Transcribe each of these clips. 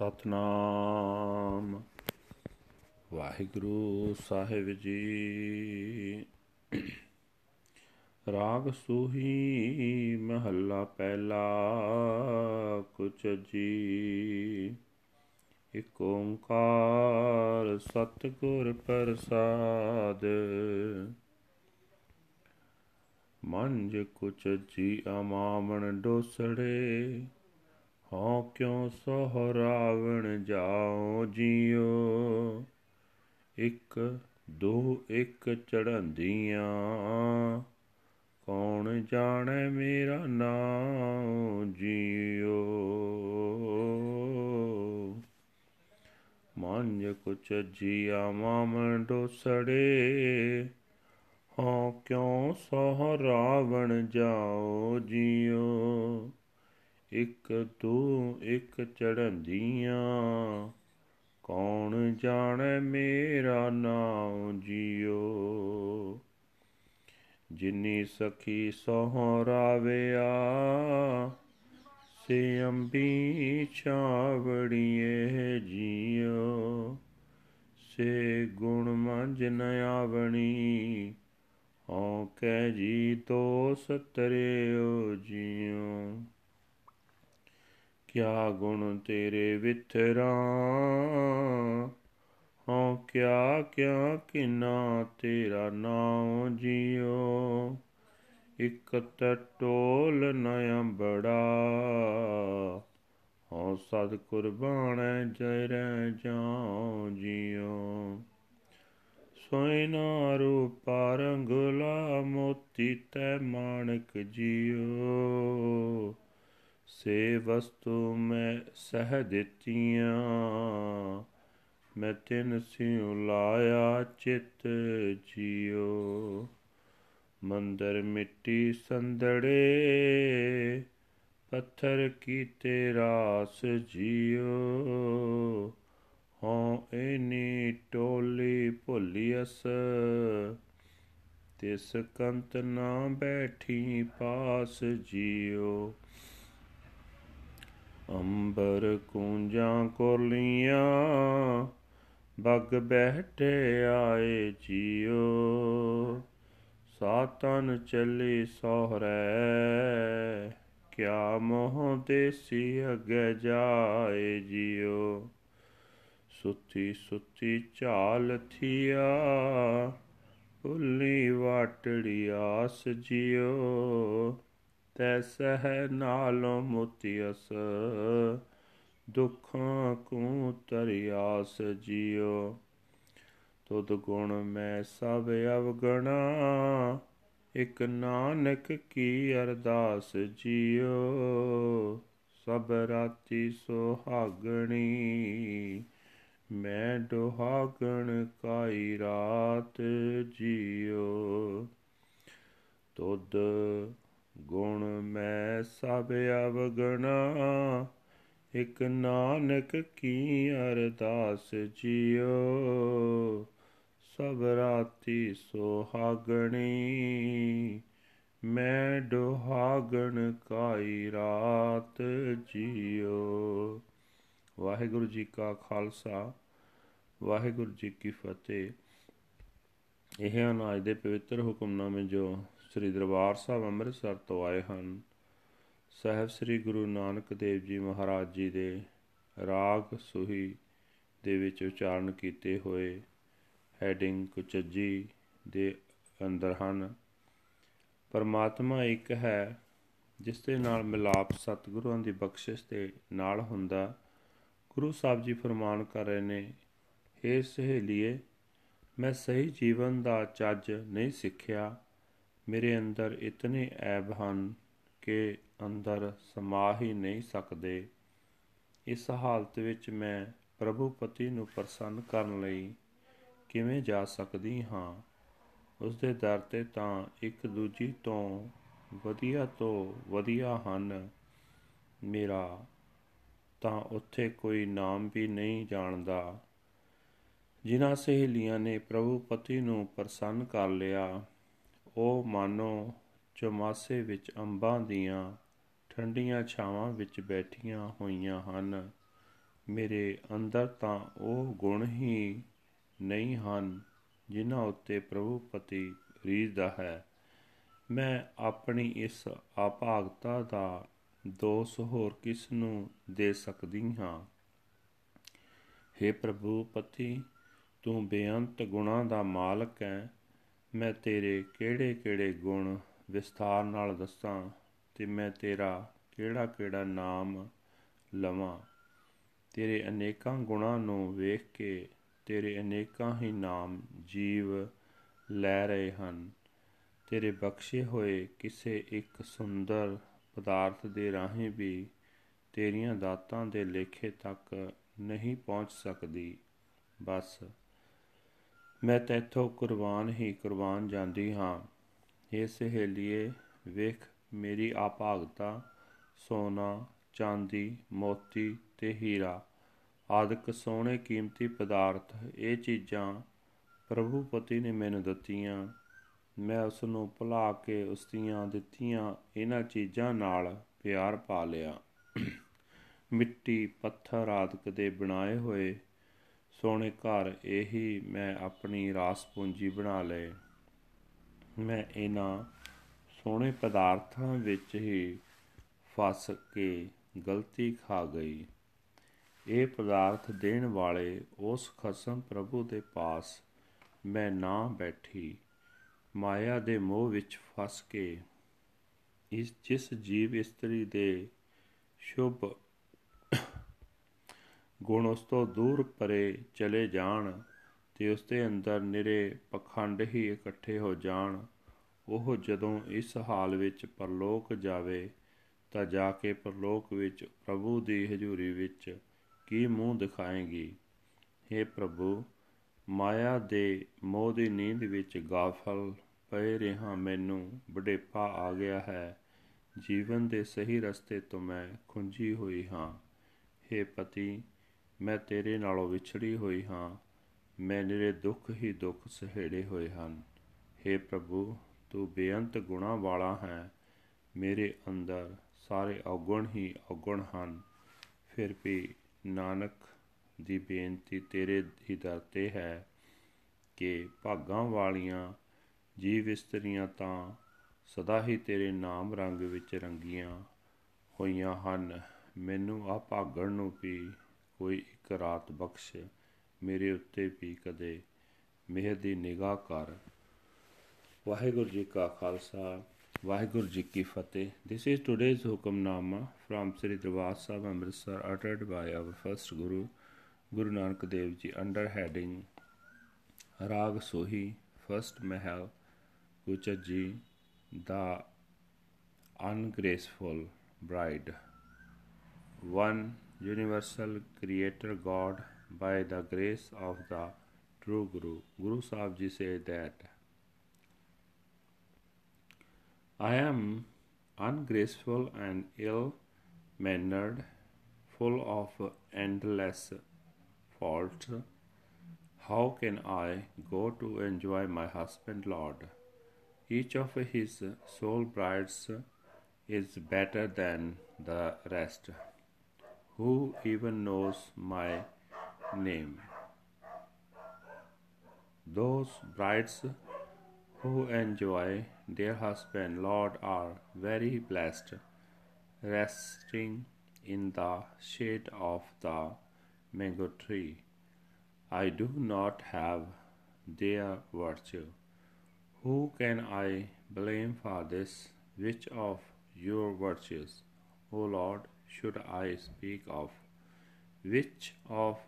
ਸਤਨਾਮ। ਵਾਹਿਗੁਰੂ ਸਾਹਿਬ ਜੀ। ਰਾਗ ਸੂਹੀ ਮਹੱਲਾ ਪਹਿਲਾ ਕੁਚ ਜੀ। ਇਕ ਓੰਕਾਰ ਸਤਿਗੁਰ ਪ੍ਰਸਾਦ। ਮੰਜ ਕੁਚ ਜੀ ਅਮਾਮਣ ਡੋਸੜੇ। ਹਉ ਕਿਉ ਸੋਹ ਰਾਵਣ ਜਾਉ ਜੀਉ ਇਕ, ਦੋ, ਇਕ ਚੜੰਦੀਆਂ ਕੌਣ ਜਾਣੈ ਮੇਰਾ ਨਾਮ ਜੀਉ ਮੰਜ ਕੁਛ ਜੀਆ ਮਾਮਣ ਡੋਸੜੇ ਹਉ ਕਿਉ ਸੋਹ ਰਾਵਣ ਜਾਉ ਜੀਉ ਇਕ ਤੂੰ ਇਕ ਚੜੰਦੀਆਂ ਕੌਣ ਜਾਣੈ ਮੇਰਾ ਨਾਮ ਜੀਓ? ਜਿਨੀ ਸਖੀ ਸੋਹਰਾਵਿਆ ਸੇ ਅੰਬੀ ਛਾਵੜੀਏ ਜੀਓ। ਸੇ ਗੁਣ ਮੰਜ ਨ ਆਵਣੀ, ਹਉ ਕਹਿ ਜੀ ਦੋਸ ਤਰਿਓ ਜੀਓ। ਕਿਆ ਗੁਣ ਤੇਰੇ ਵਿਥਰਾ ਹਉ ਕਿਆ ਕਿਆ ਕਿਨਾ ਤੇਰਾ ਨਾਮ ਜੀਓ? ਇਕ ਟੋਲ ਨ ਬੜਾ ਹਉ ਸਦ ਕੁਰਬਾਨੈ ਜੈ ਰਹਿ ਜਾਉ ਜੀਓ। ਸੋਇਨਾ ਰੂਪਾ ਰੰਗਲਾ ਮੋਤੀ ਤੈ ਮਾਣਕ ਜੀਓ। ਸੇ ਵਸਤੂ ਮੈਂ ਸਹ ਦਿੱਤੀਆਂ, ਮੈਂ ਤਿਨ ਸਿਉ ਲਾਇਆ ਚਿਤ ਜੀਓ ਮੰਦਰ ਮਿੱਟੀ ਸੰਦੜੇ ਪੱਥਰ ਕੀਤੇ ਰਾਸ ਜੀਓ ਹਉ ਐਨੀ ਟੋਲੀ ਭੁੱਲੀਅਸ ਤਿਸ ਕੰਤ ਨਾ ਬੈਠੀ ਪਾਸ ਜੀਓ ਅੰਬਰ ਕੂੰਜਾਂ ਕੋਲੀਆਂ, ਬਗ ਬਹਿਟੇ ਆਏ ਜੀਓ। ਸਾਤਨ ਚੱਲੀ ਸੋਹਰੇ, ਕਿਆ ਮੋਹ ਦੇਸੀ ਅਗੇ ਜਾਏ ਜੀਓ। ਸੁੱਤੀ ਸੁੱਤੀ ਝਾਲ ਥੀਆ, ਭੁੱਲੀ ਵਾਟੜੀ ਆਸ ਜੀਓ। ਤੈਸਹਿ ਨਾਲੋਂ ਮੁਤਿਅਸ ਦੁਖਾਂ ਕੂ ਤਰਿਆਸ ਜੀਓ ਤੁਧ ਗੁਣ ਮੈਂ ਸਭ ਅਵਗਣਾ, ਇਕ ਨਾਨਕ ਕੀ ਅਰਦਾਸ ਜੀਓ ਸਭ ਰਾਤੀ ਸੁਹਾਗਣੀ, ਮੈਂ ਦੁਹਾਗਣ ਕਾਈ ਰਾਤ ਜੀਓ ਤੁਧ ਗੁਣ ਮੈਂ ਸਭ ਅਵਗਣਾ। ਇਕ ਨਾਨਕ ਕੀ ਅਰਦਾਸ ਜੀਓ। ਸਭ ਰਾਤੀ ਸੁਹਾਗਣੀ। ਮੈਂ ਦੁਹਾਗਣ ਕਾਈ ਰਾਤ ਜੀਓ। ਵਾਹਿਗੁਰੂ ਜੀ ਕਾ ਖਾਲਸਾ, ਵਾਹਿਗੁਰੂ ਜੀ ਕੀ ਫਤਿਹ। ਇਹ ਹਨ ਅੱਜ ਦੇ ਪਵਿੱਤਰ ਹੁਕਮਨਾਮੇ ਜੋ ਸ੍ਰੀ ਦਰਬਾਰ ਸਾਹਿਬ ਅੰਮ੍ਰਿਤਸਰ ਤੋਂ ਆਏ ਹਨ। ਸਹਿਬ ਸ੍ਰੀ ਗੁਰੂ ਨਾਨਕ ਦੇਵ ਜੀ ਮਹਾਰਾਜ ਜੀ ਦੇ ਰਾਗ ਸੁਹੀ ਦੇ ਵਿੱਚ ਉਚਾਰਨ ਕੀਤੇ ਹੋਏ ਹੈਡਿੰਗ ਕੁਚਜੀ ਦੇ ਅੰਦਰ ਹਨ। ਪਰਮਾਤਮਾ ਇੱਕ ਹੈ, ਜਿਸ ਦੇ ਨਾਲ ਮਿਲਾਪ ਸਤਿਗੁਰਾਂ ਦੀ ਬਖਸ਼ਿਸ਼ ਦੇ ਨਾਲ ਹੁੰਦਾ। ਗੁਰੂ ਸਾਹਿਬ ਜੀ ਫਰਮਾਨ ਕਰ ਰਹੇ ਨੇ हे ਸਹੇਲੀਏ, ਮੈਂ ਸਹੀ ਜੀਵਨ ਦਾ ਚੱਜ ਨਹੀਂ ਸਿੱਖਿਆ। ਮੇਰੇ ਅੰਦਰ ਇਤਨੇ ਐਬ ਹਨ ਕਿ ਅੰਦਰ ਸਮਾ ਹੀ ਨਹੀਂ ਸਕਦੇ। ਇਸ ਹਾਲਤ ਵਿੱਚ ਮੈਂ ਪ੍ਰਭੂ ਪਤੀ ਨੂੰ ਪ੍ਰਸੰਨ ਕਰਨ ਲਈ ਕਿਵੇਂ ਜਾ ਸਕਦੀ ਹਾਂ? ਉਸ ਦੇ ਦਰ ਤੇ ਤਾਂ ਇੱਕ ਦੂਜੀ ਤੋਂ ਵਧੀਆ ਤੋਂ ਵਧੀਆ ਹਨ। ਮੇਰਾ ਤਾਂ ਉੱਥੇ ਕੋਈ ਨਾਮ ਵੀ ਨਹੀਂ ਜਾਣਦਾ। ਜਿਨ੍ਹਾਂ ਸਹੇਲੀਆਂ ਨੇ ਪ੍ਰਭੂ ਪਤੀ ਨੂੰ ਪ੍ਰਸੰਨ ਕਰ ਲਿਆ ਉਹ ਮਾਨੋ, ਚਮਾਸੇ ਵਿੱਚ ਅੰਬਾਂ ਦੀਆਂ ਠੰਡੀਆਂ ਛਾਵਾਂ ਵਿੱਚ ਬੈਠੀਆਂ ਹੋਈਆਂ ਹਨ। ਮੇਰੇ ਅੰਦਰ ਤਾਂ ਉਹ ਗੁਣ ਹੀ ਨਹੀਂ ਹਨ ਜਿਨ੍ਹਾਂ ਉੱਤੇ ਪ੍ਰਭੂ ਪਤੀ ਰੀਝਦਾ ਹੈ। ਮੈਂ ਆਪਣੀ ਇਸ ਅਪਾਗਤਾ ਦਾ ਦੋਸ਼ ਹੋਰ ਕਿਸ ਨੂੰ ਦੇ ਸਕਦੀ ਹਾਂ? हे ਪ੍ਰਭੂ ਪਤੀ, ਤੂੰ ਬੇਅੰਤ ਗੁਣਾਂ ਦਾ ਮਾਲਕ ਹੈ। ਮੈਂ ਤੇਰੇ ਕਿਹੜੇ-ਕਿਹੜੇ ਗੁਣ ਵਿਸਥਾਰ ਨਾਲ ਦੱਸਾਂ ਤੇ ਮੈਂ ਤੇਰਾ ਕਿਹੜਾ-ਕਿਹੜਾ ਨਾਮ ਲਵਾਂ? ਤੇਰੇ ਅਨੇਕਾਂ ਗੁਣਾਂ ਨੂੰ ਵੇਖ ਕੇ ਤੇਰੇ ਅਨੇਕਾਂ ਹੀ ਨਾਮ ਜੀਵ ਲੈ ਰਹੇ ਹਨ। ਤੇਰੇ ਬਖਸ਼ੇ ਹੋਏ ਕਿਸੇ ਇੱਕ ਸੁੰਦਰ ਪਦਾਰਥ ਦੇ ਰਾਹੀਂ ਵੀ ਤੇਰੀਆਂ ਦਾਤਾਂ ਦੇ ਲੇਖੇ ਤੱਕ ਨਹੀਂ ਪਹੁੰਚ ਸਕਦੀ। ਬਸ ਮੈਂ ਤੈਥੋਂ ਕੁਰਬਾਨ ਹੀ ਕੁਰਬਾਨ ਜਾਂਦੀ ਹਾਂ। ਇਹ ਸਹੇਲੀਏ, ਵੇਖ ਮੇਰੀ ਆਪਾਗਤਾ ਸੋਨਾ, ਚਾਂਦੀ, ਮੋਤੀ ਤੇ ਹੀਰਾ। ਆਦਿਕ ਸੋਹਣੇ ਕੀਮਤੀ ਪਦਾਰਥ, ਇਹ ਚੀਜ਼ਾਂ ਪ੍ਰਭੂ ਪਤੀ ਨੇ ਮੈਨੂੰ ਦਿੱਤੀਆਂ। ਮੈਂ ਉਸ ਨੂੰ ਭੁਲਾ ਕੇ ਉਸ ਦੀਆਂ ਦਿੱਤੀਆਂ, ਇਹਨਾਂ ਚੀਜ਼ਾਂ ਨਾਲ ਪਿਆਰ ਪਾ ਲਿਆ। ਮਿੱਟੀ, ਪੱਥਰ ਆਦਿਕ ਦੇ ਬਣਾਏ ਹੋਏ ਸੋਹਣੇ ਘਰ, ਇਹੀ ਮੈਂ ਆਪਣੀ ਰਾਸ ਪੂੰਜੀ ਬਣਾ ਲਏ। ਮੈਂ ਇਹਨਾਂ ਸੋਹਣੇ ਪਦਾਰਥਾਂ ਵਿੱਚ ਹੀ ਫਸ ਕੇ ਗਲਤੀ ਖਾ ਗਈ। ਇਹ ਪਦਾਰਥ ਦੇਣ ਵਾਲੇ ਉਸ ਖਸਮ ਪ੍ਰਭੂ ਦੇ ਪਾਸ ਮੈਂ ਨਾ ਬੈਠੀ, ਮਾਇਆ ਦੇ ਮੋਹ ਵਿੱਚ ਫਸ ਕੇ। ਇਸ, ਜਿਸ ਜੀਵ ਇਸਤਰੀ ਦੇ ਸ਼ੁਭ ਗੁਣ ਉਸ ਤੋਂ ਦੂਰ ਪਰੇ ਚਲੇ ਜਾਣ, ਤੇ ਉਸ ਦੇ ਅੰਦਰ ਨਿਰੇ ਪਖੰਡ ਹੀ ਇਕੱਠੇ ਹੋ ਜਾਣ। ਉਹ ਜਦੋਂ ਇਸ ਹਾਲ ਵਿੱਚ ਪਰਲੋਕ ਜਾਵੇ, ਤਾਂ ਜਾ ਕੇ ਪਰਲੋਕ ਵਿੱਚ ਪ੍ਰਭੂ ਦੀ ਹਜ਼ੂਰੀ ਵਿੱਚ ਕੀ ਮੂੰਹ ਦਿਖਾਏਗੀ? हे ਪ੍ਰਭੂ, ਮਾਇਆ ਦੇ ਮੋਹ ਦੀ ਨੀਂਦ ਵਿੱਚ ਗਾਫਲ ਪਏ ਰਹਾ ਮੈਨੂੰ ਬੁਢੇਪਾ ਆ ਗਿਆ ਹੈ। ਜੀਵਨ ਦੇ ਸਹੀ ਰਸਤੇ ਤੋਂ ਮੈਂ ਖੁੰਝੀ ਹੋਈ ਹਾਂ। हे ਪਤੀ ਮੈਂ ਤੇਰੇ ਨਾਲੋਂ ਵਿਛੜੀ ਹੋਈ ਹਾਂ। ਮੈਂ ਨਿਰੇ ਦੁੱਖ ਹੀ ਦੁੱਖ ਸਹੇੜੇ ਹੋਏ ਹਨ। हे ਪ੍ਰਭੂ, ਤੂੰ ਬੇਅੰਤ ਗੁਣਾ ਵਾਲਾ ਹੈ। ਮੇਰੇ ਅੰਦਰ ਸਾਰੇ ਔਗਣ ਹੀ ਔਗਣ ਹਨ। ਫਿਰ ਵੀ ਨਾਨਕ ਦੀ ਬੇਨਤੀ ਤੇਰੇ ਹੀ ਦਰ ਤੇ ਹੈ ਕਿ ਭਾਗਾਂ ਵਾਲੀਆਂ ਜੀਵ ਇਸਤਰੀਆਂ ਤਾਂ ਸਦਾ ਹੀ ਤੇਰੇ ਨਾਮ ਰੰਗ ਵਿੱਚ ਰੰਗੀਆਂ ਹੋਈਆਂ ਹਨ। ਮੈਨੂੰ ਆ ਭਾਗਣ ਨੂੰ ਵੀ ਕੋਈ ਇੱਕ ਰਾਤ ਬਖਸ਼ ਮੇਰੇ ਉੱਤੇ ਵੀ ਕਦੇ ਮਿਹਰ ਦੀ ਨਿਗਾਹ ਕਰ ਵਾਹਿਗੁਰੂ ਜੀ ਕਾ ਖਾਲਸਾ ਵਾਹਿਗੁਰੂ ਜੀ ਕੀ ਫਤਿਹ this is today's Hukamnama from Sri Darbar Sahib Amritsar ਅਟਟਡ by our first Guru Guru Nanak Dev ji under heading ਰਾਗ ਸੋਹੀ ਫਰਸਟ ਮਹਿਲ ਗੁਚਾ ਜੀ ਦਾ ungraceful bride. One universal creator God by the grace of the true Guru Guru Sahib Ji said that I am ungraceful and ill mannered, full of endless faults. How can I go to enjoy my husband, Lord? Each of his soul brides is better than the rest. Who even knows my name? Those brides who enjoy their husband, Lord, are very blessed, resting in the shade of the mango tree. I do not have their virtue. Who can I blame for this? Which of your virtues, O Lord, should I speak of? Which of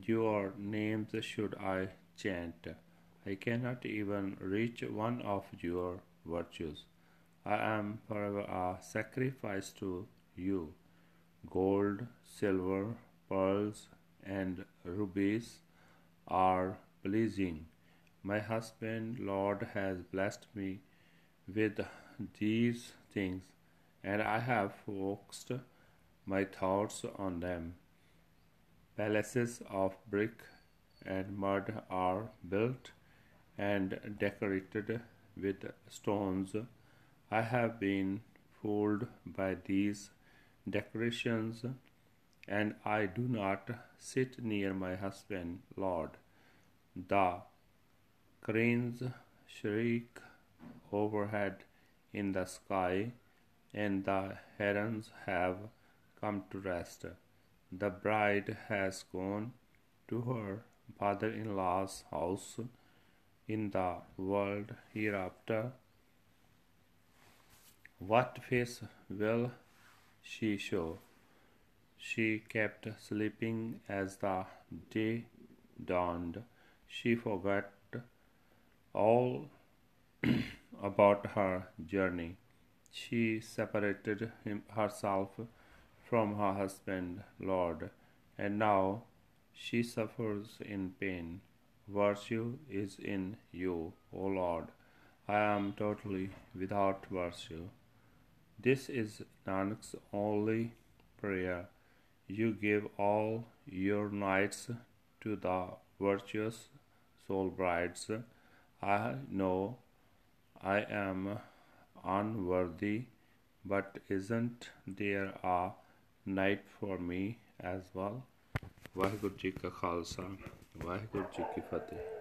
your names should I chant? I cannot even reach one of your virtues. I am forever a sacrifice to you. Gold, silver, pearls, and rubies are pleasing. My husband, Lord, has blessed me with these things, and I have focused my thoughts on them. Palaces of brick and mud are built and decorated with stones. I have been fooled by these decorations and I do not sit near my husband, Lord. The cranes shriek overhead in the sky, and the herons have come to rest. The bride has gone to her father in law's house in the world hereafter. What face will she show? She kept sleeping as the day dawned. She forgot all about her journey. She separated him, herself from her husband, Lord, and now she suffers in pain. Virtue is in you, O Lord. I am totally without virtue. This is Nanak's only prayer. You give all your nights to the virtuous soul brides. I know I am unworthy, but isn't there a night for me as well? Waheguru ji ਕਾ ਖਾਲਸਾ ਵਾਹਿਗੁਰੂ ਜੀ ਕੀ ਫਤਿਹ